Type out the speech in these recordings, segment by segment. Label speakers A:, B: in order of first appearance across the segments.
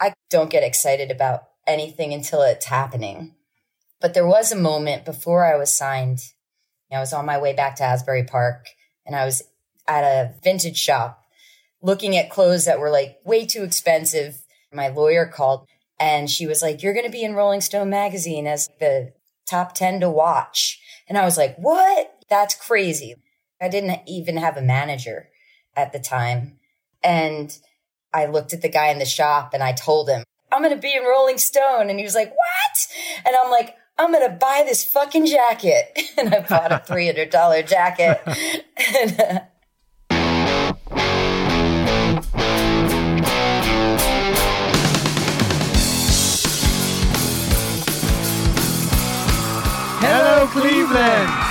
A: I don't get excited about anything until it's happening. But there was a moment before I was signed. I was on my way back to Asbury Park and I was at a vintage shop looking at clothes that were like way too expensive. My lawyer called and she was like, You're going to be in Rolling Stone magazine as the top 10 to watch. And I was like, What? That's crazy. I didn't even have a manager at the time. And I looked at the guy in the shop and I told him, I'm going to be in Rolling Stone. And he was like, What? And I'm like, I'm going to buy this fucking jacket. And I bought a $300 jacket. and, uh,
B: Hello, Cleveland!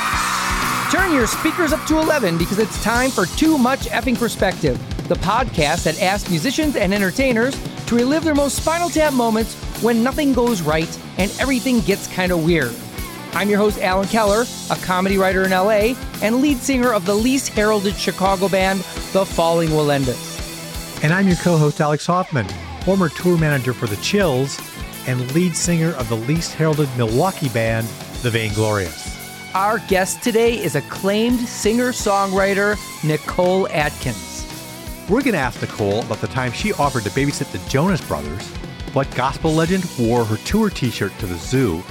B: Turn your speakers up to 11 because it's time for Too Much Effing Perspective, the podcast that asks musicians and entertainers to relive their most spinal tap moments when nothing goes right and everything gets kind of weird. I'm your host, Alan Keller, a comedy writer in LA and lead singer of the least heralded Chicago band, The Falling Wallendas.
C: And I'm your co host, Alex Hoffman, former tour manager for The Chills and lead singer of the least heralded Milwaukee band, The Vainglorious.
B: Our guest today is acclaimed singer songwriter Nicole Atkins.
C: We're going to ask Nicole about the time she offered to babysit the Jonas Brothers, what gospel legend wore her tour t shirt to the zoo,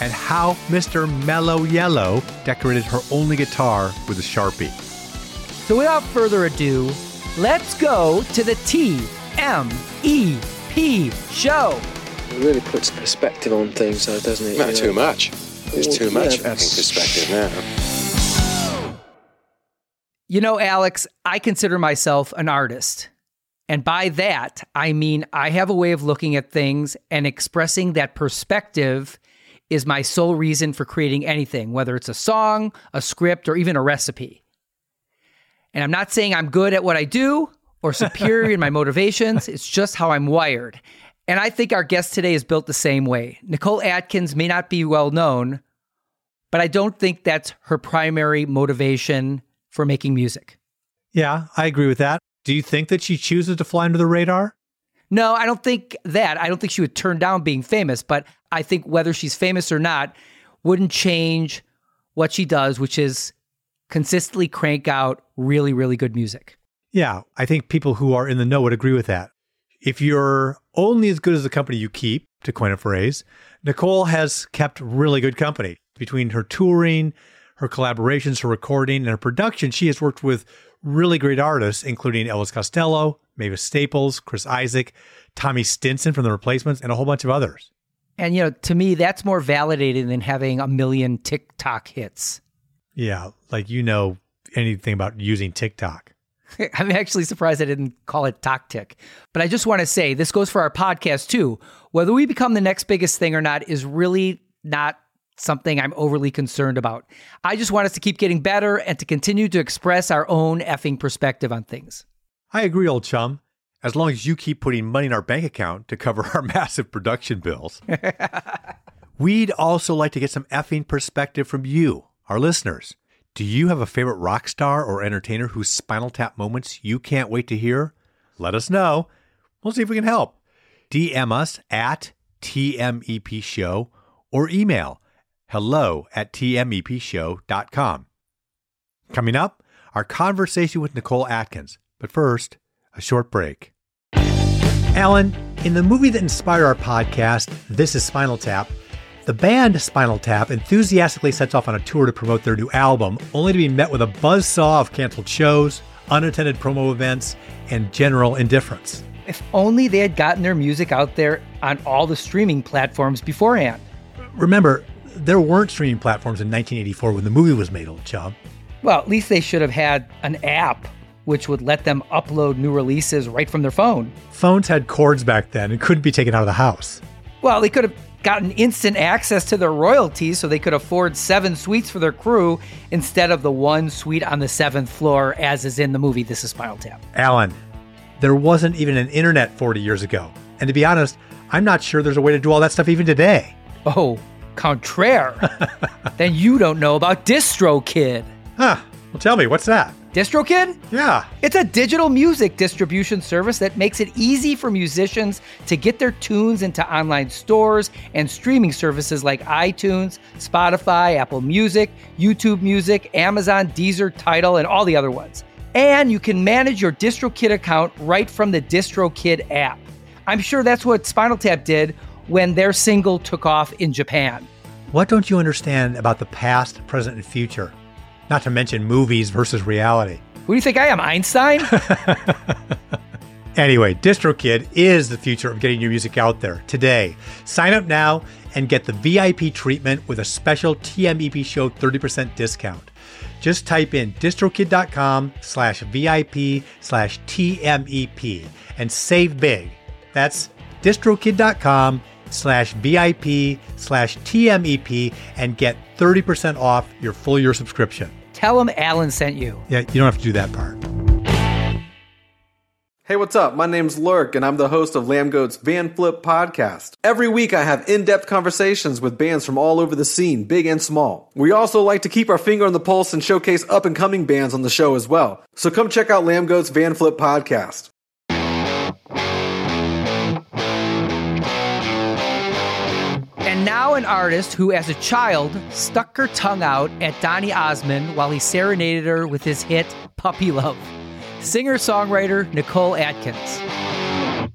C: and how Mr. Mellow Yellow decorated her only guitar with a Sharpie.
B: So without further ado, let's go to the TMEP show.
D: It really puts perspective on things, though, doesn't it?
E: Not
D: You
E: too
D: know?
E: much. It's
D: Well,
E: too much
D: yeah,
E: having perspective now.
B: You know, Alex, I consider myself an artist. And by that, I mean I have a way of looking at things and expressing that perspective is my sole reason for creating anything, whether it's a song, a script, or even a recipe. And I'm not saying I'm good at what I do or superior in my motivations, it's just how I'm wired. And I think our guest today is built the same way. Nicole Atkins may not be well known, but I don't think that's her primary motivation for making music.
C: Yeah, I agree with that. Do you think that she chooses to fly under the radar?
B: No, I don't think that. I don't think she would turn down being famous, but I think whether she's famous or not wouldn't change what she does, which is consistently crank out really, really good music.
C: Yeah, I think people who are in the know would agree with that. If you're only as good as the company you keep, to coin a phrase, Nicole has kept really good company. Between her touring, her collaborations, her recording, and her production, she has worked with really great artists, including Elvis Costello, Mavis Staples, Chris Isaak, Tommy Stinson from The Replacements, and a whole bunch of others.
B: And, you know, to me, that's more validated than having a million TikTok hits.
C: Yeah, like you know anything about using TikTok.
B: I'm actually surprised I didn't call it Toctic. But I just want to say this goes for our podcast too. Whether we become the next biggest thing or not is really not something I'm overly concerned about. I just want us to keep getting better and to continue to express our own effing perspective on things.
C: I agree, old chum. As long as you keep putting money in our bank account to cover our massive production bills. We'd also like to get some effing perspective from you, our listeners. Do you have a favorite rock star or entertainer whose spinal tap moments you can't wait to hear? Let us know. We'll see if we can help. DM us at TMEP Show or email hello at TMEPshow.com. Coming up, our conversation with Nicole Atkins. But first, a short break. Alan, in the movie that inspired our podcast, This is Spinal Tap, the band Spinal Tap enthusiastically sets off on a tour to promote their new album, only to be met with a buzzsaw of canceled shows, unattended promo events, and general indifference.
B: If only they had gotten their music out there on all the streaming platforms beforehand.
C: Remember, there weren't streaming platforms in 1984 when the movie was made, old chum.
B: Well, at least they should have had an app which would let them upload new releases right from their phone.
C: Phones had cords back then and couldn't be taken out of the house.
B: Well, they could have gotten instant access to their royalties so they could afford seven suites for their crew instead of the one suite on the seventh floor, as is in the movie This is Spinal Tap.
C: Alan, there wasn't even an internet 40 years ago. And to be honest, I'm not sure there's a way to do all that stuff even today.
B: Oh, contraire. then you don't know about DistroKid.
C: Huh. Well, tell me, what's that?
B: DistroKid?
C: Yeah.
B: It's a digital music distribution service that makes it easy for musicians to get their tunes into online stores and streaming services like iTunes, Spotify, Apple Music, YouTube Music, Amazon, Deezer, Tidal, and all the other ones. And you can manage your DistroKid account right from the DistroKid app. I'm sure that's what Spinal Tap did when their single took off in Japan.
C: What don't you understand about the past, present, and future? Not to mention movies versus reality.
B: Who do you think I am, Einstein?
C: Anyway, DistroKid is the future of getting your music out there today. Sign up now and get the VIP treatment with a special TMEP show 30% discount. Just type in distrokid.com slash VIP slash TMEP and save big. That's distrokid.com slash VIP slash TMEP and get 30% off your full year subscription.
B: Tell them Alan sent you.
C: Yeah, you don't have to do that part.
E: Hey, what's up? My name's Lurk, and I'm the host of Lambgoat's Van Flip podcast. Every week, I have in depth conversations with bands from all over the scene, big and small. We also like to keep our finger on the pulse and showcase up and coming bands on the show as well. So come check out Lambgoat's Van Flip podcast.
B: Now, an artist who, as a child, stuck her tongue out at Donny Osmond while he serenaded her with his hit Puppy Love. Singer songwriter Nicole Atkins.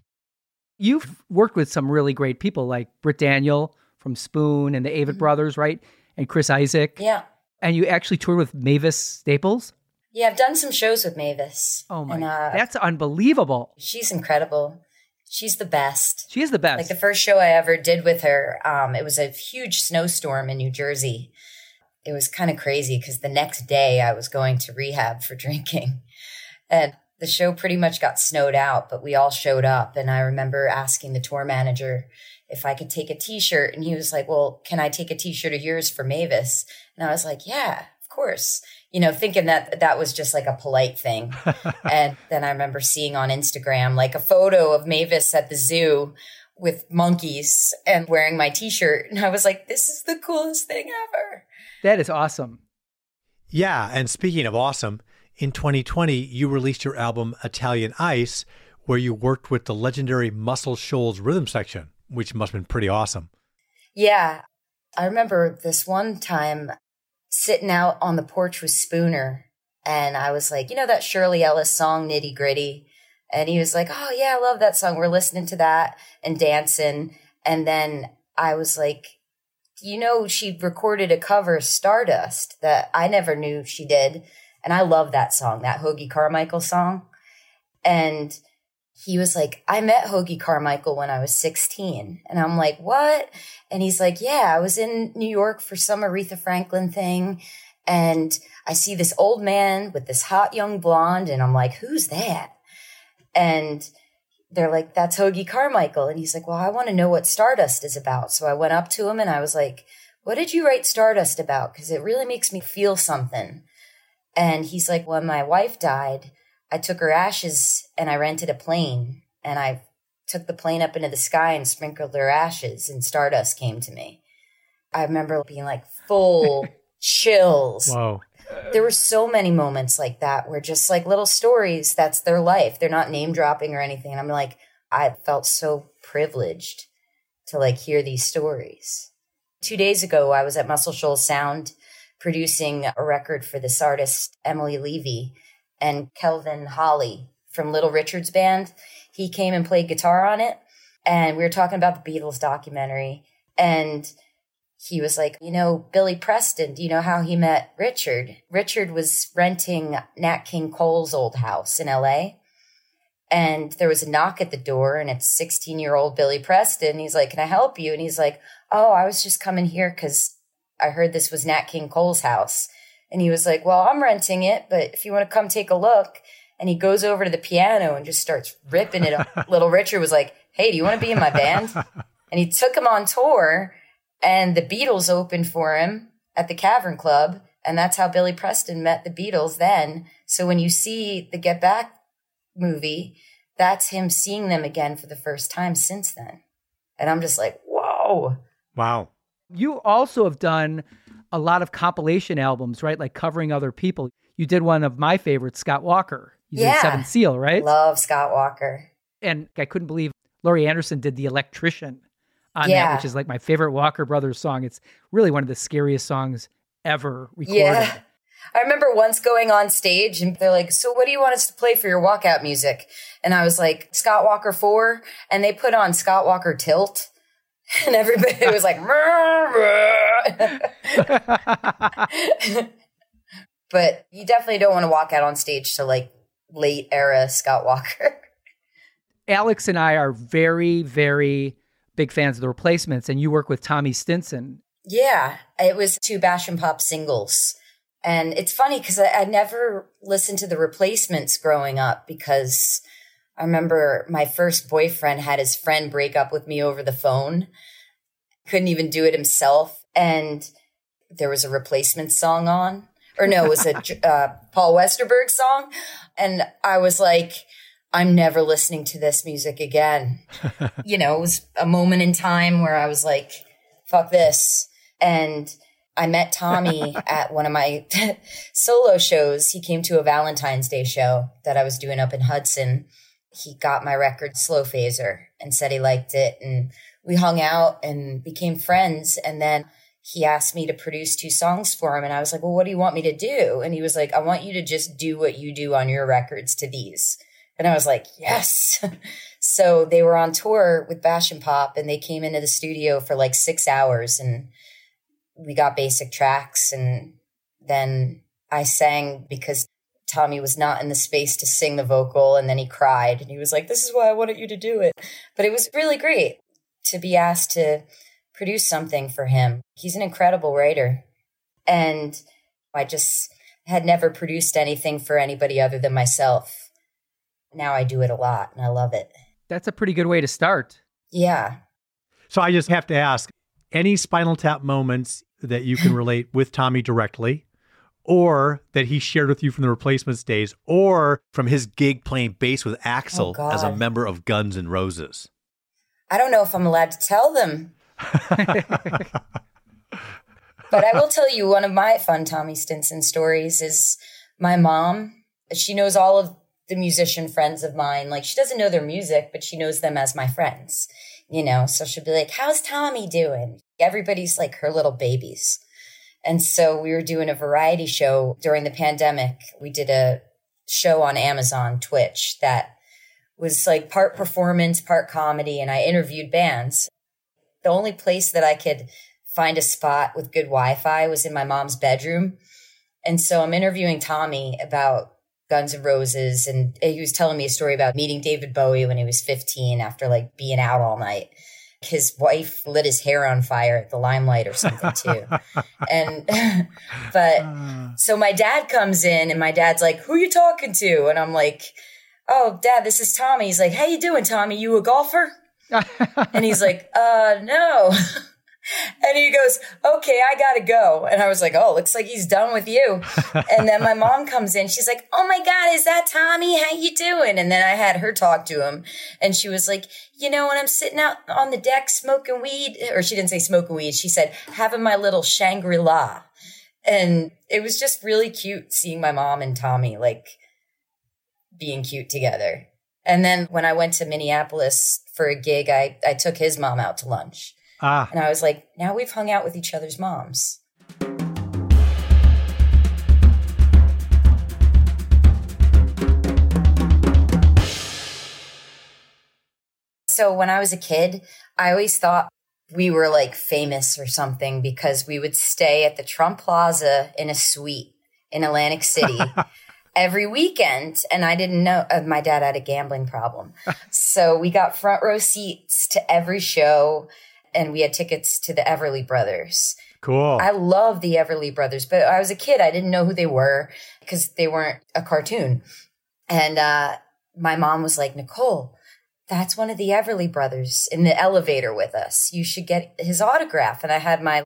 B: You've worked with some really great people like Britt Daniel from Spoon and the Avett Brothers, right? And Chris Isaak.
A: Yeah.
B: And you actually toured with Mavis Staples.
A: Yeah, I've done some shows with Mavis.
B: Oh my,
A: And, uh,
B: that's unbelievable.
A: she's incredible. She's the best.
B: She is the best.
A: Like the first show I ever did with her, um, it was a huge snowstorm in New Jersey. It was kind of crazy because the next day I was going to rehab for drinking. And the show pretty much got snowed out, but we all showed up. And I remember asking the tour manager if I could take a t shirt. And he was like, Well, can I take a t shirt of yours for Mavis? And I was like, Yeah, course. You know, thinking that that was just like a polite thing. and then I remember seeing on Instagram like a photo of Mavis at the zoo with monkeys and wearing my t shirt. And I was like, This is the coolest thing ever.
B: that is awesome.
C: Yeah, and speaking of awesome, in 2020, you released your album Italian Ice, where you worked with the legendary Muscle Shoals rhythm section, which must have been pretty awesome.
A: Yeah. I remember this one time sitting out on the porch with Spooner, and I was like, you know, that Shirley Ellis song, Nitty Gritty? And he was like, oh, yeah, I love that song. We're listening to that and dancing. And then I was like, you know, she recorded a cover of Stardust that I never knew she did. And I love that song, that Hoagy Carmichael song. And he was like, I met Hoagy Carmichael when I was 16. And I'm like, what? And he's like, yeah, I was in New York for some Aretha Franklin thing. And I see this old man with this hot young blonde. And I'm like, who's that? And they're like, that's Hoagy Carmichael. And he's like, well, I want to know what Stardust is about. So I went up to him and I was like, what did you write Stardust about? Because it really makes me feel something. And he's like, when my wife died, I took her ashes and I rented a plane and I took the plane up into the sky and sprinkled her ashes and Stardust came to me. I remember being like full chills.
C: Whoa.
A: There were so many moments like that where just like little stories, that's their life. They're not name dropping or anything. And I'm like, I felt so privileged to like hear these stories. Two days ago, I was at Muscle Shoals Sound producing a record for this artist, Emily Levy, and Kelvin Holly from Little Richard's band. He came and played guitar on it. And we were talking about the Beatles documentary. And he was like, you know, Billy Preston, do you know how he met Richard? Richard was renting Nat King Cole's old house in LA. And there was a knock at the door, and it's 16 year old Billy Preston. He's like, Can I help you? And he's like, Oh, I was just coming here because I heard this was Nat King Cole's house. And he was like, Well, I'm renting it, but if you want to come take a look. And he goes over to the piano and just starts ripping it up. Little Richard was like, Hey, do you want to be in my band? and he took him on tour, and the Beatles opened for him at the Cavern Club. And that's how Billy Preston met the Beatles then. So when you see the Get Back movie, that's him seeing them again for the first time since then. And I'm just like, whoa.
C: Wow.
B: You also have done a lot of compilation albums, right? Like covering other people. you did one of my favorites, Scott Walker. You
A: Yeah.
B: did Seventh Seal, right?
A: Love Scott Walker.
B: and I couldn't believe Laurie Anderson did the electrician on
A: Yeah.
B: that, which is like my favorite Walker Brothers song. It's really one of the scariest songs ever recorded.
A: Yeah. I remember once going on stage and they're like, So what do you want us to play for your walkout music? And I was like, Scott Walker 4. And they put on Scott Walker Tilt. And everybody was like, but you definitely don't want to walk out on stage to like late era Scott Walker.
B: Alex and I are very, very big fans of the replacements, and you work with Tommy Stinson.
A: Yeah, it was two Bash and Pop singles. And it's funny because I, I never listened to the replacements growing up because I remember my first boyfriend had his friend break up with me over the phone. Couldn't even do it himself. And there was a replacement song on, or no, it was a uh, Paul Westerberg song. And I was like, I'm never listening to this music again. you know, it was a moment in time where I was like, fuck this. And I met Tommy at one of my solo shows. He came to a Valentine's Day show that I was doing up in Hudson. He got my record Slow Phaser and said he liked it. And we hung out and became friends. And then he asked me to produce two songs for him. And I was like, well, what do you want me to do? And he was like, I want you to just do what you do on your records to these. And I was like, yes. so they were on tour with Bash and Pop and they came into the studio for like six hours and we got basic tracks. And then I sang because Tommy was not in the space to sing the vocal. And then he cried and he was like, this is why I wanted you to do it. But it was really great to be asked to produce something for him. He's an incredible writer. And I just had never produced anything for anybody other than myself. Now I do it a lot and I love it.
B: That's a pretty good way to start.
A: Yeah.
C: So I just have to ask any Spinal Tap moments that you can relate with Tommy directly, or that he shared with you from the replacements days, or from his gig playing bass with Axl
A: Oh,
C: as a member of Guns N' Roses.
A: I don't know if I'm allowed to tell them. but I will tell you one of my fun Tommy Stinson stories is my mom. She knows all of the musician friends of mine. Like she doesn't know their music, but she knows them as my friends. You know, so she'll be like, "How's Tommy doing?" Everybody's like her little babies. And so we were doing a variety show during the pandemic. We did a show on Amazon Twitch that was like part performance, part comedy, and I interviewed bands. The only place that I could find a spot with good Wi Fi was in my mom's bedroom. And so I'm interviewing Tommy about Guns N' Roses, and he was telling me a story about meeting David Bowie when he was 15 after like being out all night. His wife lit his hair on fire at the limelight or something too. and, but so my dad comes in and my dad's like, who you talking to? And I'm like, oh, dad, this is Tommy. He's like, how you doing, Tommy? You a golfer? and he's like, uh, no. And he goes, okay, I gotta go. And I was like, oh, looks like he's done with you. and then my mom comes in. She's like, oh my God, is that Tommy? How you doing? And then I had her talk to him. And she was like, you know, when I'm sitting out on the deck smoking weed, or she didn't say smoking weed, she said, having my little Shangri-La. And it was just really cute seeing my mom and Tommy like being cute together. And then when I went to Minneapolis for a gig, I, I took his mom out to lunch.
C: Ah,
A: And I was like, now we've hung out with each other's moms. So when I was a kid, I always thought we were like famous or something because we would stay at the Trump Plaza in a suite in Atlantic City every weekend. And I didn't know uh, my dad had a gambling problem. so we got front row seats to every show and we had tickets to the Everly Brothers.
C: cool.
A: I love the Everly Brothers, but I was a kid. I didn't know who they were because they weren't a cartoon. And uh, my mom was like, Nicole, that's one of the Everly Brothers in the elevator with us. You should get his autograph. And I had my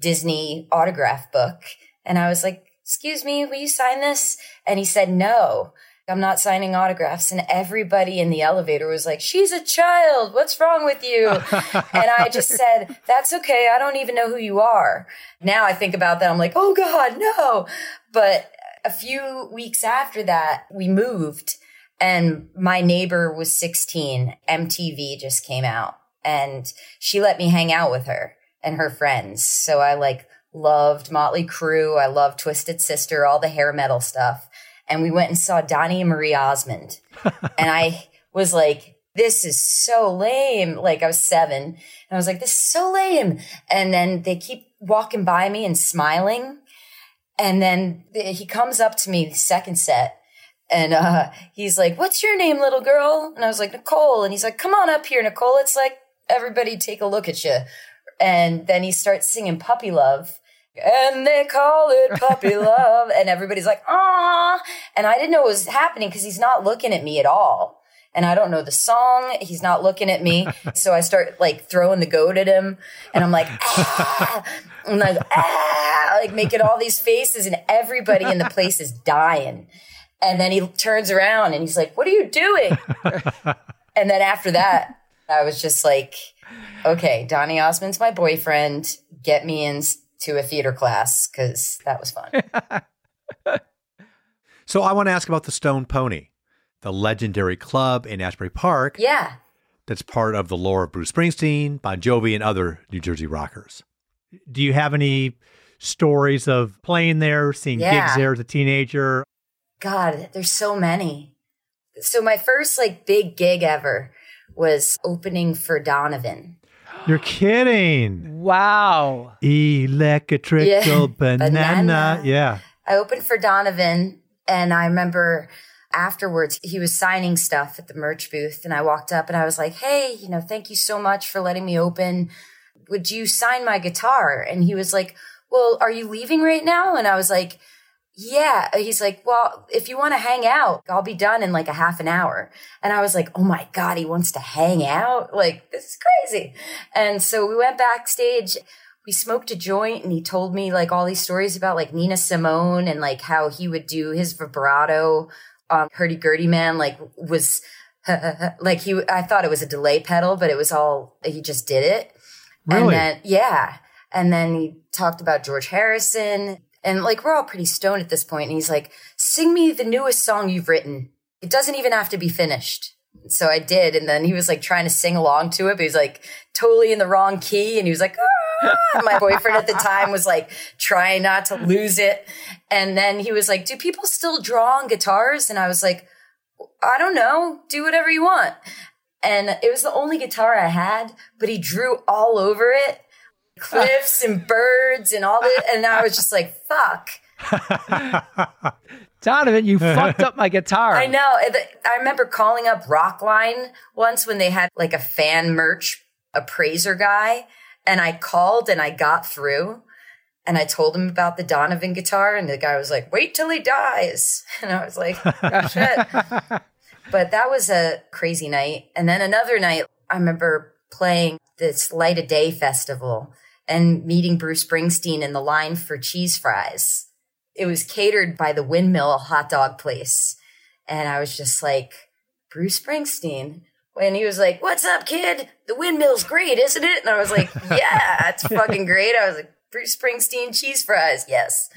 A: Disney autograph book. And I was like, Excuse me, will you sign this? And he said, No, I'm not signing autographs. And everybody in the elevator was like, She's a child. What's wrong with you? and I just said, That's okay. I don't even know who you are. Now I think about that. I'm like, Oh God, no. But a few weeks after that, we moved and my neighbor was 16. MTV just came out and she let me hang out with her and her friends. So I like loved Motley Crue. I loved Twisted Sister, all the hair metal stuff. And we went and saw Donny and Marie Osmond. and I was like, this is so lame. Like I was seven and I was like, this is so lame. And then they keep walking by me and smiling. And then he comes up to me the second set and uh, he's like, what's your name, little girl? And I was like, Nicole. And he's like, come on up here, Nicole. It's like everybody take a look at you. And then he starts singing Puppy Love. And they call it puppy love. And everybody's like, ah. And I didn't know what was happening because he's not looking at me at all and I don't know the song. He's not looking at me. so I start like throwing the goat at him and I'm like, ah, I'm like, ah, like making all these faces and everybody in the place is dying. And then he turns around and he's like, what are you doing? and then after that, I was just like, okay, Donny Osmond's my boyfriend. Get me into a theater class because that was fun.
C: so I want to ask about the Stone Pony the legendary club in Asbury Park.
A: Yeah.
C: That's part of the lore of Bruce Springsteen, Bon Jovi, and other New Jersey rockers.
F: Do you have any stories of playing there, seeing yeah. gigs there as a teenager?
A: God, there's so many. So my first like big gig ever was opening for Donovan.
F: You're kidding.
B: Wow.
F: Electrical yeah. banana. banana. Yeah.
A: I opened for Donovan and I remember afterwards, he was signing stuff at the merch booth. And I walked up and I was like, Hey, you know, thank you so much for letting me open. Would you sign my guitar? And he was like, Well, are you leaving right now? And I was like, yeah. He's like, well, if you want to hang out, I'll be done in like a half an hour. And I was like, oh my God, he wants to hang out? Like, this is crazy. And so we went backstage. We smoked a joint and he told me like all these stories about like Nina Simone and like how he would do his vibrato um, hurdy gurdy man like was like he I thought it was a delay pedal, but it was all he just did it.
F: Really?
A: And then yeah. And then he talked about George Harrison. And like we're all pretty stoned at this point. And he's like, sing me the newest song you've written. It doesn't even have to be finished. So I did. And then he was like trying to sing along to it, but he's like totally in the wrong key. And he was like, ah! my boyfriend at the time was like trying not to lose it. And then he was like, do people still draw on guitars? And I was like, I don't know. Do whatever you want. And it was the only guitar I had, but he drew all over it, cliffs and birds and all that. And I was just like, fuck.
B: Donovan, you fucked up my guitar.
A: I know. I remember calling up Rockline once when they had like a fan merch appraiser guy. And I called and I got through and I told him about the Donovan guitar. And the guy was like, wait till he dies. And I was like, oh, shit. but that was a crazy night. And then another night, I remember playing this Light of Day festival and meeting Bruce Springsteen in the line for cheese fries it was catered by the Windmill hot dog place. And I was just like, Bruce Springsteen. When he was like, What's up, kid? The windmill's great, isn't it? And I was like, Yeah, it's fucking great. I was like, Bruce Springsteen cheese fries. Yes.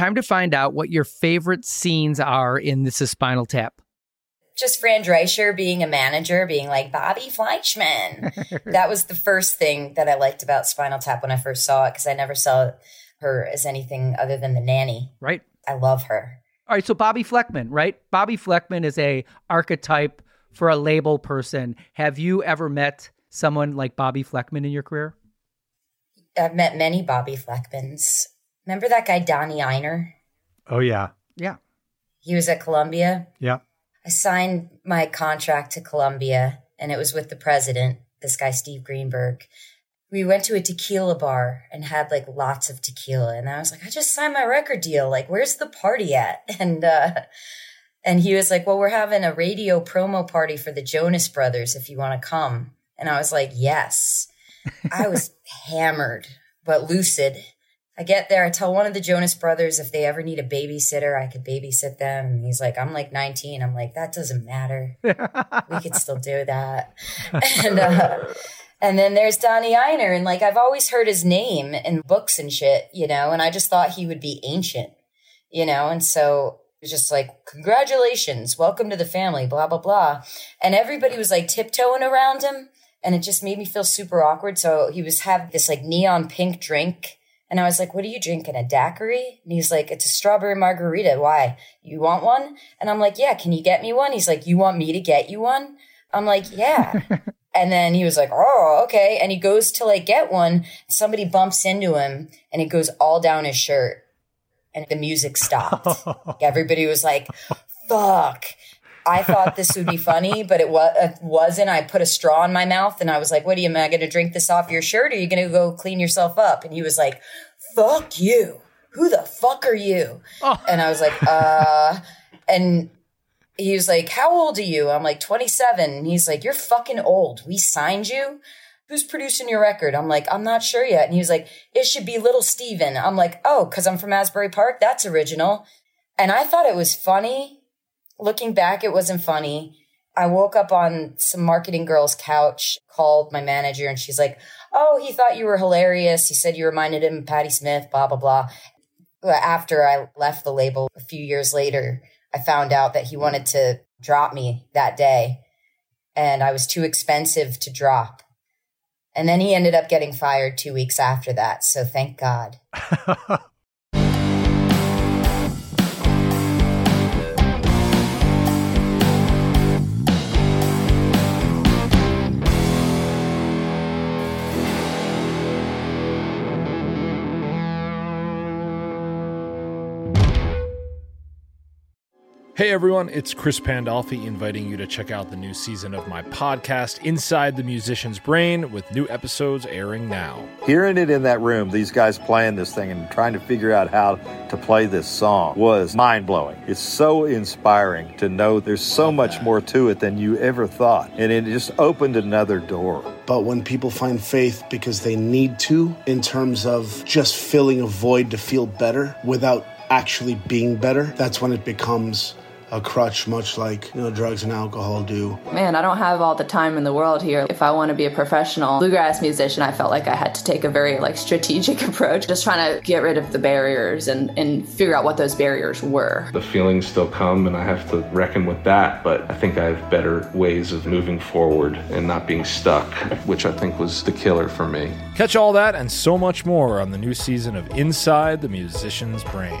B: Time to find out what your favorite scenes are in This is Spinal Tap
A: just Fran Drescher being a manager, being like Bobby Fleischman. that was the first thing that I liked about Spinal Tap when I first saw it because I never saw her as anything other than the nanny.
B: Right.
A: I love her.
B: All right, so Bobbi Flekman, right? Bobbi Flekman is a archetype for a label person. Have you ever met someone like Bobbi Flekman in your career?
A: I've met many Bobby Fleckmans. Remember that guy Donnie Ienner?
F: Oh yeah.
B: Yeah.
A: He was at Columbia.
F: Yeah.
A: I signed my contract to Columbia and it was with the president, this guy, Steve Greenberg. We went to a tequila bar and had like lots of tequila. And I was like, I just signed my record deal. Like, where's the party at? And, uh, and he was like, well, we're having a radio promo party for the Jonas Brothers if you want to come. And I was like, yes. I was hammered, but lucid. I get there, I tell one of the Jonas brothers if they ever need a babysitter, I could babysit them. And he's like, I'm like 19. I'm like, that doesn't matter. we could still do that. And, uh, and then there's Donnie Ienner. And like, I've always heard his name in books and shit, you know, and I just thought he would be ancient, you know, and so it was just like, congratulations, welcome to the family, blah, blah, blah. And everybody was like tiptoeing around him. And it just made me feel super awkward. So he was having this like neon pink drink and I was like, what are you drinking? A daiquiri? And he's like, it's a strawberry margarita. Why? You want one? And I'm like, yeah, can you get me one? He's like, you want me to get you one? I'm like, yeah. and then he was like, oh, okay. And he goes to like get one. Somebody bumps into him and it goes all down his shirt. And the music stopped. Everybody was like, fuck. I thought this would be funny, but it, was, it wasn't. I put a straw in my mouth and I was like, what are you, am I going to drink this off your shirt or are you going to go clean yourself up? And he was like, fuck you. Who the fuck are you? Oh. And I was like, uh, and he was like, how old are you? I'm like, 27. And he's like, you're fucking old. We signed you. Who's producing your record? I'm like, I'm not sure yet. And he was like, it should be Little Steven. I'm like, oh, cause I'm from Asbury Park. That's original. And I thought it was funny looking back, it wasn't funny. I woke up on some marketing girl's couch, called my manager, and she's like, Oh, he thought you were hilarious. He said you reminded him of Patti Smith, blah, blah, blah. After I left the label a few years later, I found out that he wanted to drop me that day, and I was too expensive to drop. And then he ended up getting fired two weeks after that. So thank God.
G: Hey everyone, it's Chris Pandolfi inviting you to check out the new season of my podcast, Inside the Musician's Brain, with new episodes airing now.
H: Hearing it in that room, these guys playing this thing and trying to figure out how to play this song was mind blowing. It's so inspiring to know there's so much more to it than you ever thought. And it just opened another door.
I: But when people find faith because they need to, in terms of just filling a void to feel better without actually being better, that's when it becomes a crutch, much like you know drugs and alcohol do.
J: Man, I don't have all the time in the world here. If I want to be a professional bluegrass musician, I felt like I had to take a very like strategic approach, just trying to get rid of the barriers and and figure out what those barriers were.
K: The feelings still come, and I have to reckon with that. But I think I have better ways of moving forward and not being stuck, which I think was the killer for me.
G: Catch all that and so much more on the new season of Inside the Musician's Brain.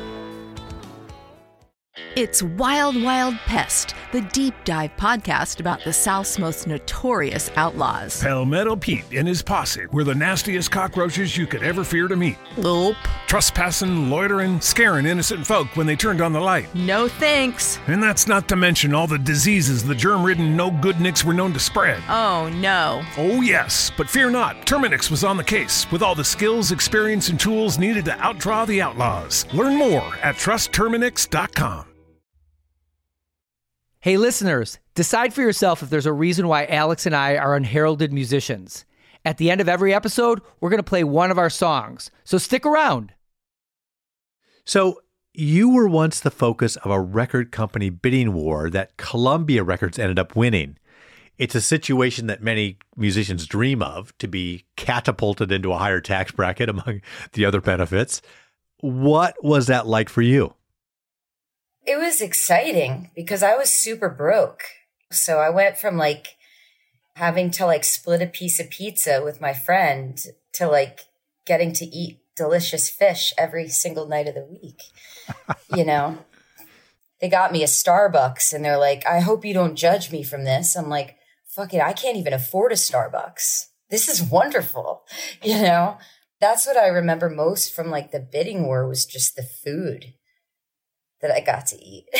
L: It's Wild Wild Pest, the deep dive podcast about the South's most notorious outlaws.
M: Palmetto Pete and his posse were the nastiest cockroaches you could ever fear to meet.
L: Nope.
M: Trespassing, loitering, scaring innocent folk when they turned on the light.
L: No thanks.
M: And that's not to mention all the diseases the germ ridden no good nicks were known to spread.
L: Oh, no.
M: Oh, yes, but fear not. Terminix was on the case with all the skills, experience, and tools needed to outdraw the outlaws. Learn more at trustterminix.com.
B: Hey, listeners, decide for yourself if there's a reason why Alex and I are unheralded musicians. At the end of every episode, we're going to play one of our songs, so stick around.
C: So, you were once the focus of a record company bidding war that Columbia Records ended up winning. It's a situation that many musicians dream of to be catapulted into a higher tax bracket among the other benefits. What was that like for you?
A: It was exciting because I was super broke. So I went from like having to like split a piece of pizza with my friend to like getting to eat delicious fish every single night of the week. you know, they got me a Starbucks and they're like, I hope you don't judge me from this. I'm like, fuck it, I can't even afford a Starbucks. This is wonderful. You know, that's what I remember most from like the bidding war was just the food that I got to eat.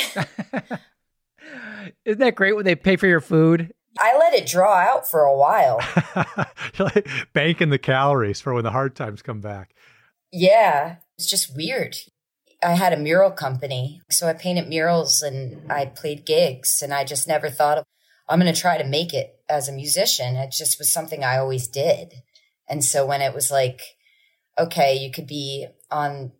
B: Isn't that great when they pay for your food?
A: I let it draw out for a while.
C: Banking the calories for when the hard times come back.
A: Yeah, it's just weird. I had a mural company, so I painted murals and I played gigs, and I just never thought of, I'm going to try to make it as a musician. It just was something I always did. And so when it was like, okay, you could be on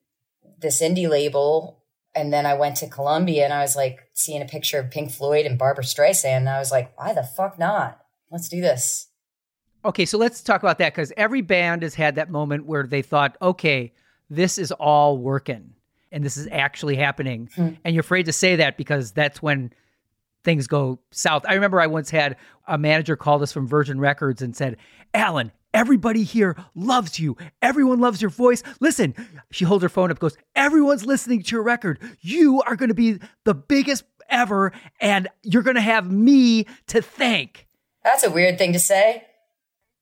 A: this indie label and then I went to Columbia and I was like seeing a picture of Pink Floyd and Barbra Streisand. And I was like, why the fuck not? Let's do this.
B: Okay, so let's talk about that because every band has had that moment where they thought, okay, this is all working and this is actually happening. Mm-hmm. And you're afraid to say that because that's when things go south. I remember I once had a manager called us from Virgin Records and said, Alan, Everybody here loves you. Everyone loves your voice. Listen, she holds her phone up, goes, Everyone's listening to your record. You are going to be the biggest ever, and you're going to have me to thank.
A: That's a weird thing to say.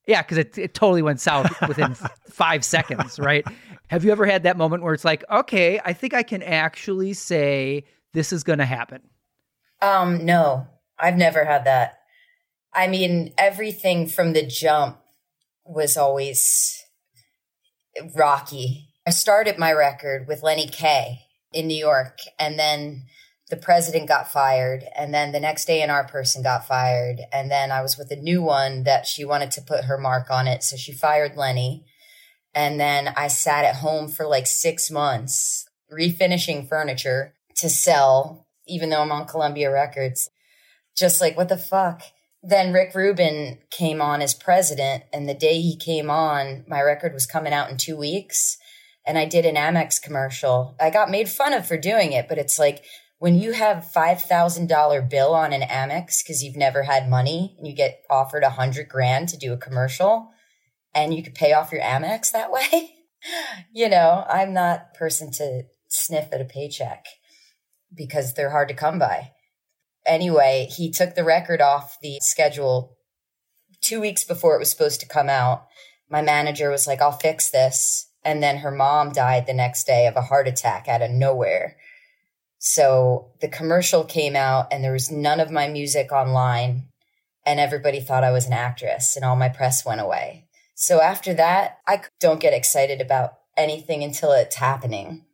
B: Yeah, because it, it totally went south within five seconds, right? Have you ever had that moment where it's like, okay, I think I can actually say this is going to happen?
A: Um, no, I've never had that. I mean, everything from the jump was always rocky. I started my record with Lenny Kaye in New York, and then the president got fired, and then the next day, an art person got fired, and then I was with a new one that she wanted to put her mark on it, so she fired Lenny. And then I sat at home for like six months refinishing furniture to sell, even though I'm on Columbia Records. Just like, what the fuck? Then Rick Rubin came on as president. And the day he came on, my record was coming out in two weeks. And I did an Amex commercial. I got made fun of for doing it, but it's like when you have $5,000 bill on an Amex because you've never had money and you get offered a hundred grand to do a commercial and you could pay off your Amex that way. you know, I'm not person to sniff at a paycheck because they're hard to come by anyway, he took the record off the schedule two weeks before it was supposed to come out. My manager was like, I'll fix this. And then her mom died the next day of a heart attack out of nowhere. So the commercial came out and there was none of my music online. And everybody thought I was an actress and all my press went away. So after that, I don't get excited about anything until it's happening.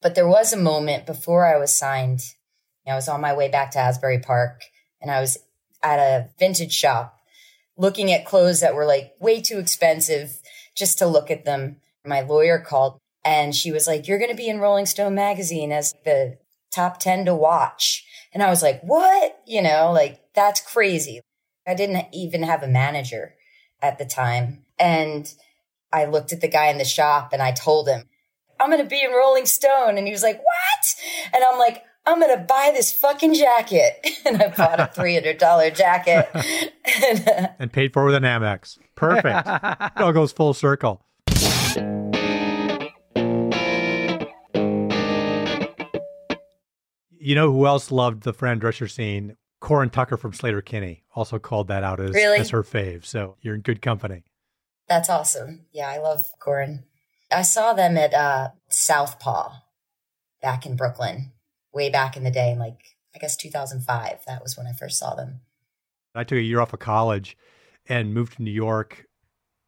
A: But there was a moment before I was signed I was on my way back to Asbury Park and I was at a vintage shop looking at clothes that were like way too expensive just to look at them. My lawyer called and she was like, You're going to be in Rolling Stone magazine as the top 10 to watch. And I was like, What? You know, like that's crazy. I didn't even have a manager at the time. And I looked at the guy in the shop and I told him, I'm going to be in Rolling Stone. And he was like, What? And I'm like, I'm going to buy this fucking jacket. And I bought a $300 jacket.
C: and, uh, and, paid for it with an Amex. Perfect. it all goes full circle. You know who else loved the Fran Drescher scene? Corin Tucker from Sleater-Kinney also called that out as,
A: really?
C: as her fave. So you're in good company.
A: That's awesome. Yeah, I love Corin. I saw them at uh, Southpaw back in Brooklyn way back in the day, in like I guess 2005. That was when I first saw them.
C: I took a year off of college and moved to New York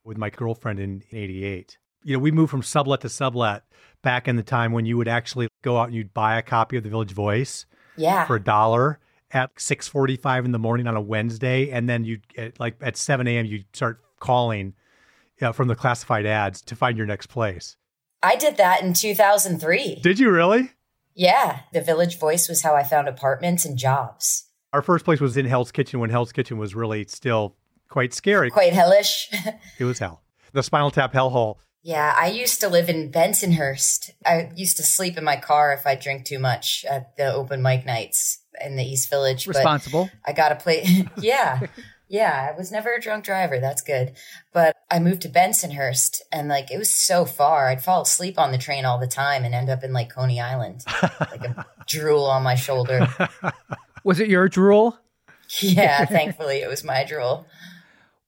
C: with my girlfriend in '88. You know, we moved from sublet to sublet back in the time when you would actually go out and you'd buy a copy of the Village Voice,
A: yeah,
C: for a dollar at 6:45 in the morning on a Wednesday, and then you like at 7 a.m. you'd start calling you know, from the classified ads to find your next place.
A: I did that in 2003.
C: Did you really?
A: Yeah, the Village Voice was how I found apartments and jobs.
C: Our first place was in Hell's Kitchen when Hell's Kitchen was really still quite scary.
A: Quite hellish.
C: it was hell. The Spinal Tap hellhole.
A: Yeah, I used to live in Bensonhurst. I used to sleep in my car if I drink too much at the open mic nights in the East Village.
B: Responsible.
A: I got to play. yeah. Yeah, I was never a drunk driver. That's good. But I moved to Bensonhurst and like it was so far. I'd fall asleep on the train all the time and end up in like Coney Island, like a drool on my shoulder.
B: Was it your drool?
A: Yeah, thankfully it was my drool.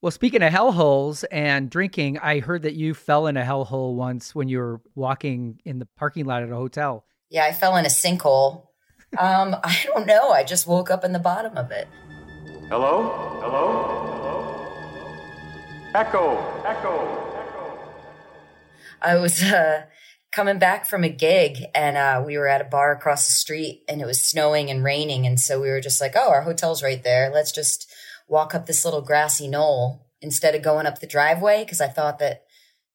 B: Well, speaking of hellholes and drinking, I heard that you fell in a hellhole once when you were walking in the parking lot at a hotel.
A: Yeah, I fell in a sinkhole um, I don't know. I just woke up in the bottom of it.
H: Hello? Hello? Hello? Echo! Echo! Echo!
A: I was uh, coming back from a gig and uh, we were at a bar across the street and it was snowing and raining. And so we were just like, oh, our hotel's right there. Let's just walk up this little grassy knoll instead of going up the driveway because I thought that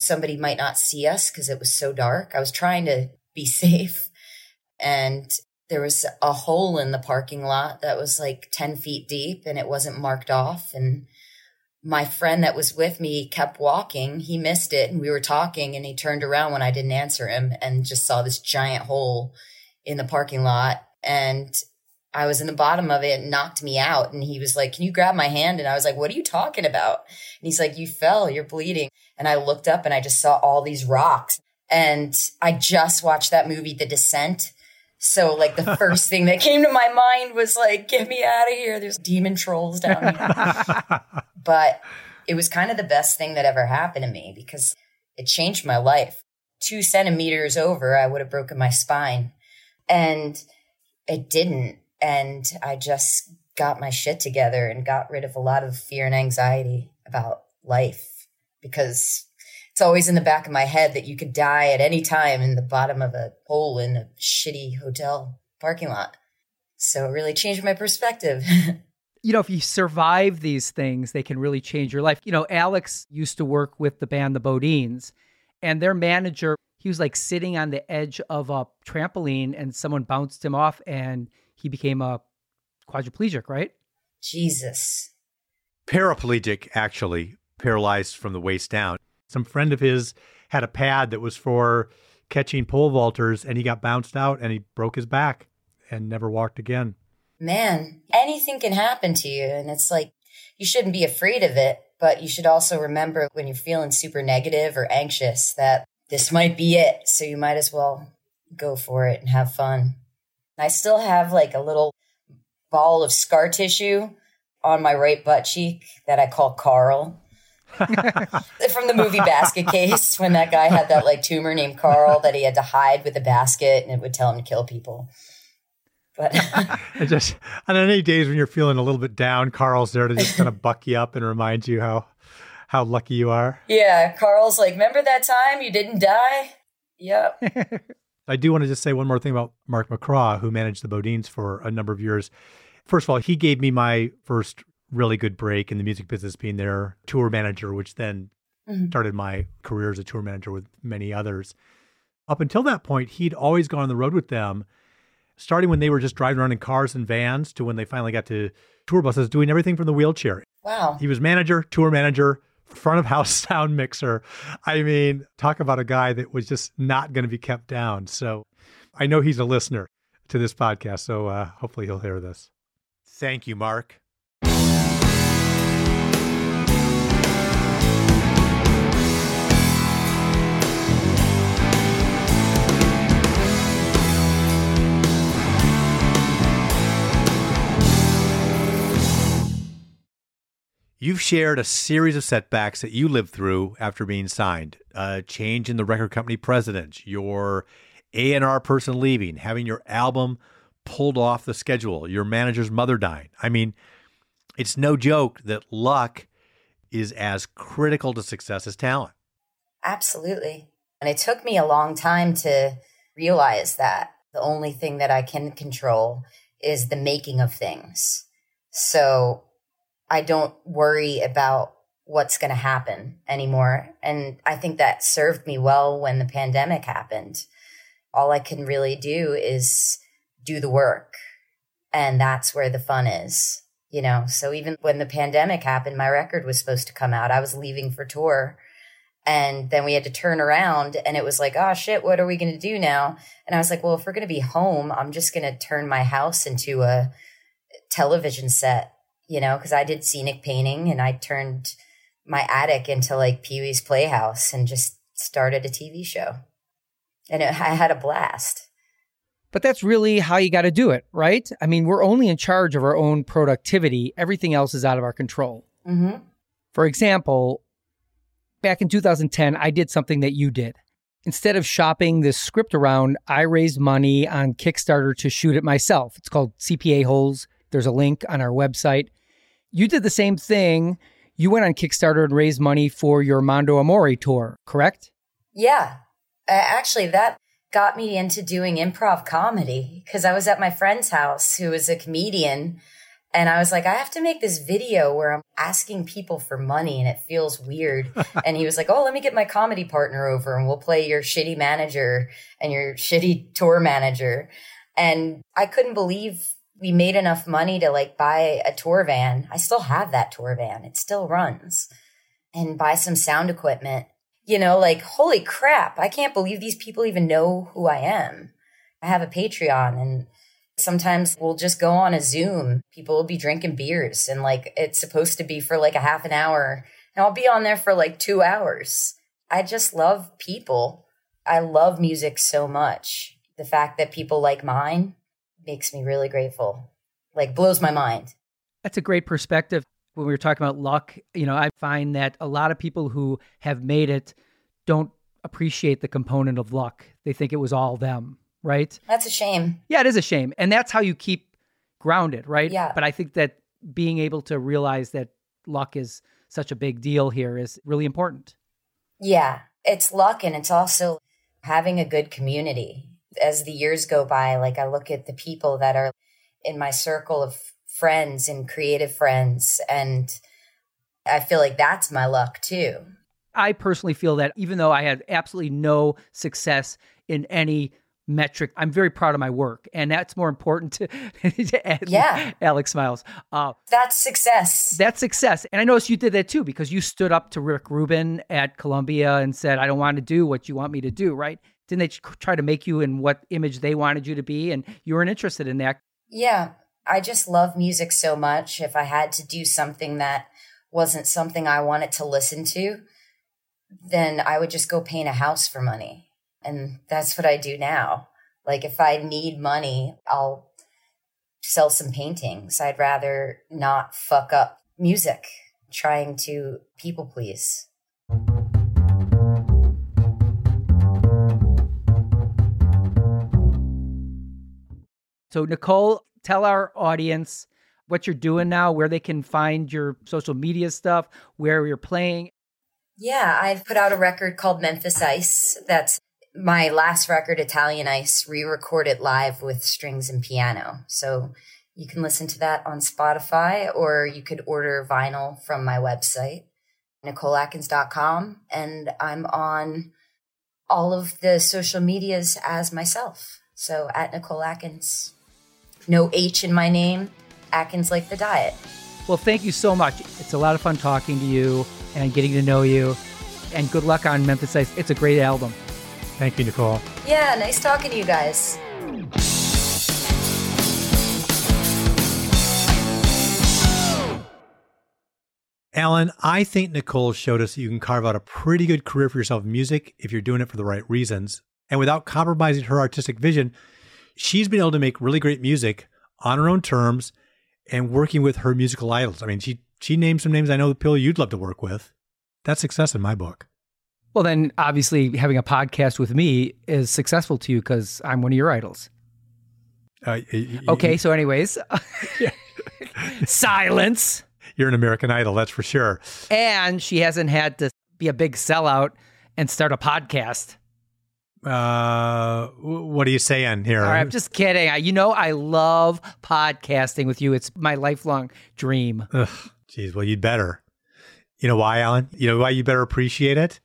A: somebody might not see us because it was so dark. I was trying to be safe. And there was a hole in the parking lot that was like 10 feet deep and it wasn't marked off. And my friend that was with me kept walking. He missed it and we were talking and he turned around when I didn't answer him and just saw this giant hole in the parking lot. And I was in the bottom of it and knocked me out. And he was like, Can you grab my hand? And I was like, What are you talking about? And he's like, You fell, you're bleeding. And I looked up and I just saw all these rocks. And I just watched that movie, The Descent. So like the first thing that came to my mind was like, get me out of here. There's demon trolls down here. but it was kind of the best thing that ever happened to me because it changed my life. Two centimeters over, I would have broken my spine. And it didn't. And I just got my shit together and got rid of a lot of fear and anxiety about life because it's always in the back of my head that you could die at any time in the bottom of a hole in a shitty hotel parking lot. So it really changed my perspective.
B: you know, if you survive these things, they can really change your life. You know, Alex used to work with the band The BoDeans, and their manager, he was like sitting on the edge of a trampoline and someone bounced him off and he became a quadriplegic, right?
A: Jesus.
C: Paraplegic, actually, paralyzed from the waist down. Some friend of his had a pad that was for catching pole vaulters and he got bounced out and he broke his back and never walked again.
A: Man, anything can happen to you. And it's like, you shouldn't be afraid of it, but you should also remember when you're feeling super negative or anxious that this might be it. So you might as well go for it and have fun. I still have like a little ball of scar tissue on my right butt cheek that I call Carl. From the movie Basket Case, when that guy had that like tumor named Carl that he had to hide with a basket and it would tell him to kill people. But
C: just on any days when you're feeling a little bit down, Carl's there to just kind of buck you up and remind you how how lucky you are.
A: Yeah, Carl's like, remember that time you didn't die? Yep.
C: I do want to just say one more thing about Mark McCraw, who managed the BoDeans for a number of years. First of all, he gave me my first really good break in the music business, being their tour manager, which then mm-hmm. started my career as a tour manager with many others. Up until that point, he'd always gone on the road with them, starting when they were just driving around in cars and vans to when they finally got to tour buses, doing everything from the wheelchair.
A: Wow.
C: He was manager, tour manager, front of house sound mixer. I mean, talk about a guy that was just not going to be kept down. So I know he's a listener to this podcast. So uh, hopefully he'll hear this. Thank you, Mark. You've shared a series of setbacks that you lived through after being signed. A change in the record company president, your A&R person leaving, having your album pulled off the schedule, your manager's mother dying. I mean, it's no joke that luck is as critical to success as talent.
A: Absolutely. And it took me a long time to realize that the only thing that I can control is the making of things. So I don't worry about what's going to happen anymore. And I think that served me well when the pandemic happened. All I can really do is do the work. And that's where the fun is, you know? So even when the pandemic happened, my record was supposed to come out. I was leaving for tour. And then we had to turn around and it was like, oh shit, what are we going to do now? And I was like, well, if we're going to be home, I'm just going to turn my house into a television set you know, because I did scenic painting and I turned my attic into like Pee Wee's Playhouse and just started a TV show. And it, I had a blast.
B: But that's really how you got to do it, right? I mean, we're only in charge of our own productivity, everything else is out of our control.
A: Mm-hmm.
B: For example, back in 2010, I did something that you did. Instead of shopping this script around, I raised money on Kickstarter to shoot it myself. It's called CPA Holes. There's a link on our website. You did the same thing. You went on Kickstarter and raised money for your Mondo Amore tour, correct?
A: Yeah. Uh, actually, that got me into doing improv comedy because I was at my friend's house who was a comedian. And I was like, I have to make this video where I'm asking people for money and it feels weird. and he was like, Oh, let me get my comedy partner over and we'll play your shitty manager and your shitty tour manager. And I couldn't believe we made enough money to like buy a tour van. I still have that tour van. It still runs and buy some sound equipment you know, like, holy crap, I can't believe these people even know who I am. I have a Patreon and sometimes we'll just go on a Zoom. People will be drinking beers and like it's supposed to be for like a half an hour. And I'll be on there for like two hours. I just love people. I love music so much. The fact that people like mine makes me really grateful, like blows my mind.
B: That's a great perspective when we were talking about luck, you know, I find that a lot of people who have made it don't appreciate the component of luck. They think it was all them, right?
A: That's a shame.
B: Yeah, it is a shame. And that's how you keep grounded, right?
A: Yeah.
B: But I think that being able to realize that luck is such a big deal here is really important.
A: Yeah, it's luck and it's also having a good community. As the years go by, like I look at the people that are in my circle of friends and creative friends. And I feel like that's my luck too.
B: I personally feel that even though I had absolutely no success in any metric, I'm very proud of my work. And that's more important to, to
A: yeah.
B: Alex Smiles.
A: Uh, that's success.
B: That's success. And I noticed you did that too because you stood up to Rick Rubin at Columbia and said, I don't want to do what you want me to do, right? Didn't they try to make you in what image they wanted you to be? And you weren't interested in that.
A: Yeah. I just love music so much. If I had to do something that wasn't something I wanted to listen to, then I would just go paint a house for money. And that's what I do now. Like if I need money, I'll sell some paintings. I'd rather not fuck up music trying to people please.
B: So, Nicole, tell our audience what you're doing now, where they can find your social media stuff, where you're playing.
A: Yeah, I've put out a record called Memphis Ice. That's my last record, Italian Ice, re recorded live with strings and piano. So you can listen to that on Spotify or you could order vinyl from my website, NicoleAtkins.com. And I'm on all of the social medias as myself. So at Nicole Atkins no H in my name. Atkins like the diet.
B: Well, thank you so much. It's a lot of fun talking to you and getting to know you. And good luck on Memphis Ice. It's a great album.
F: Thank you, Nicole.
A: Yeah, nice talking to you guys.
C: Alan, I think Nicole showed us that you can carve out a pretty good career for yourself in music if you're doing it for the right reasons. And without compromising her artistic vision, she's been able to make really great music on her own terms and working with her musical idols. I mean, she she named some names I know the people you'd love to work with. That's success in my book.
B: Well, then obviously having a podcast with me is successful to you because I'm one of your idols. Uh, y- okay, y- so anyways, silence.
C: You're an American Idol, that's for sure.
B: And she hasn't had to be a big sellout and start a podcast.
C: Uh, what are you saying here?
B: All right, I'm just kidding. I, you know, I love podcasting with you. It's my lifelong dream.
C: Ugh, geez, well, you'd better. You know why, Alan? You know why you better appreciate it?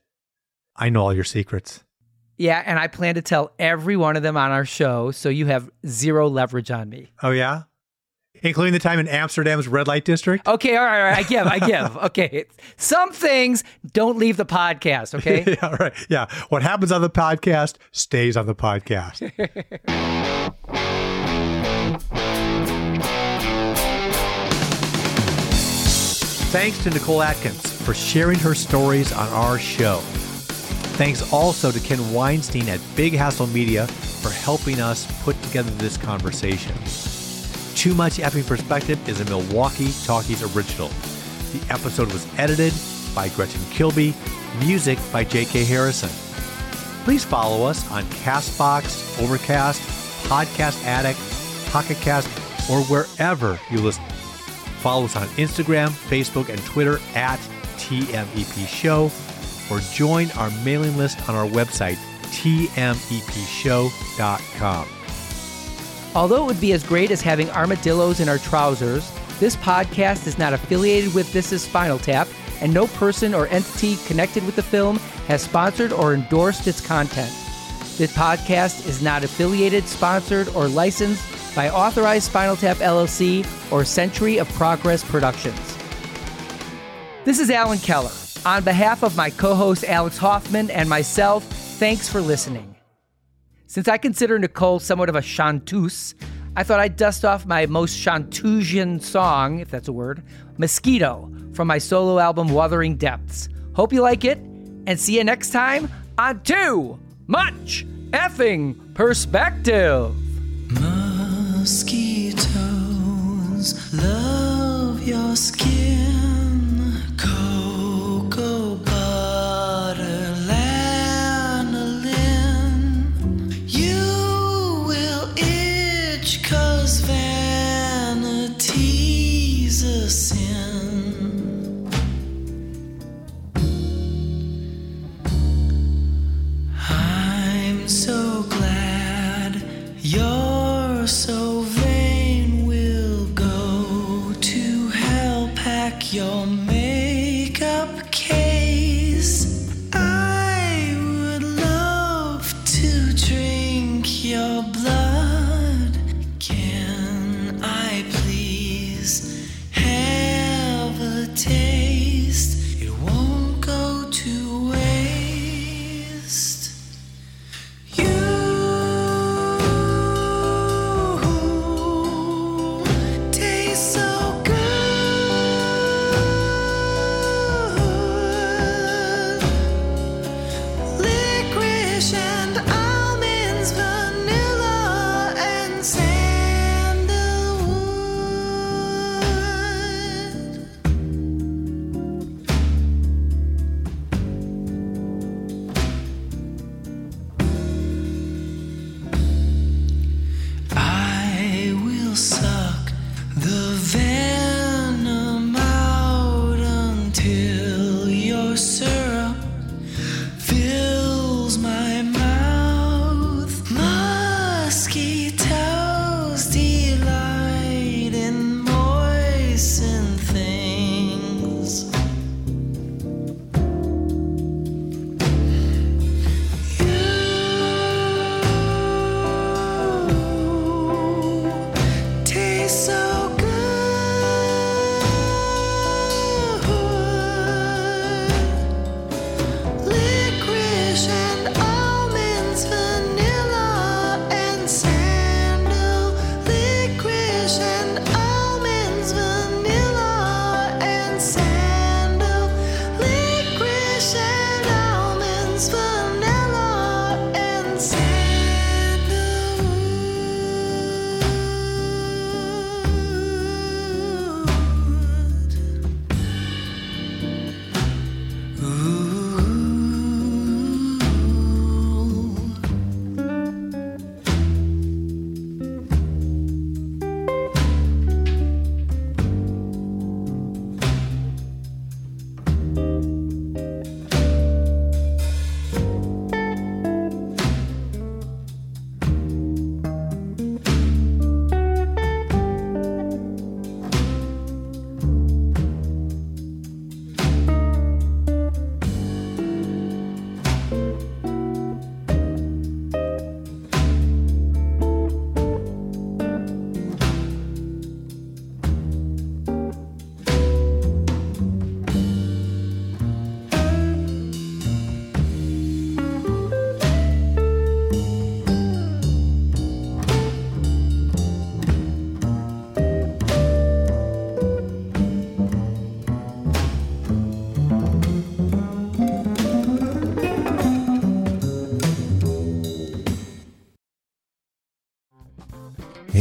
C: I know all your secrets.
B: Yeah, and I plan to tell every one of them on our show, so you have zero leverage on me.
C: Oh yeah, including the time in Amsterdam's red light district.
B: Okay, all right, all right. I give, I give. Okay, some things don't leave the podcast. Okay.
C: yeah, right. Yeah, what happens on the podcast stays on the podcast. Thanks to Nicole Atkins for sharing her stories on our show. Thanks also to Ken Weinstein at Big Hassle Media for helping us put together this conversation. Too Much Effing Perspective is a Milwaukee Talkies original. The episode was edited by Gretchen Kilby, music by J.K. Harrison. Please follow us on Castbox, Overcast, Podcast Addict, Pocket Cast, or wherever you listen. Follow us on Instagram, Facebook, and Twitter at TMEP Show, or join our mailing list on our website, tmepshow.com.
B: Although it would be as great as having armadillos in our trousers, this podcast is not affiliated with This is Spinal Tap, and no person or entity connected with the film has sponsored or endorsed its content. This podcast is not affiliated, sponsored, or licensed by Authorized Spinal Tap LLC or Century of Progress Productions. This is Alan Keller. On behalf of my co host Alex Hoffman and myself, thanks for listening. Since I consider Nicole somewhat of a chanteuse, I thought I'd dust off my most chanteusian song, if that's a word, Mosquito, from my solo album Wuthering Depths. Hope you like it, and see you next time on Too Much Effing Perspective.
N: Mosquitoes love your skin.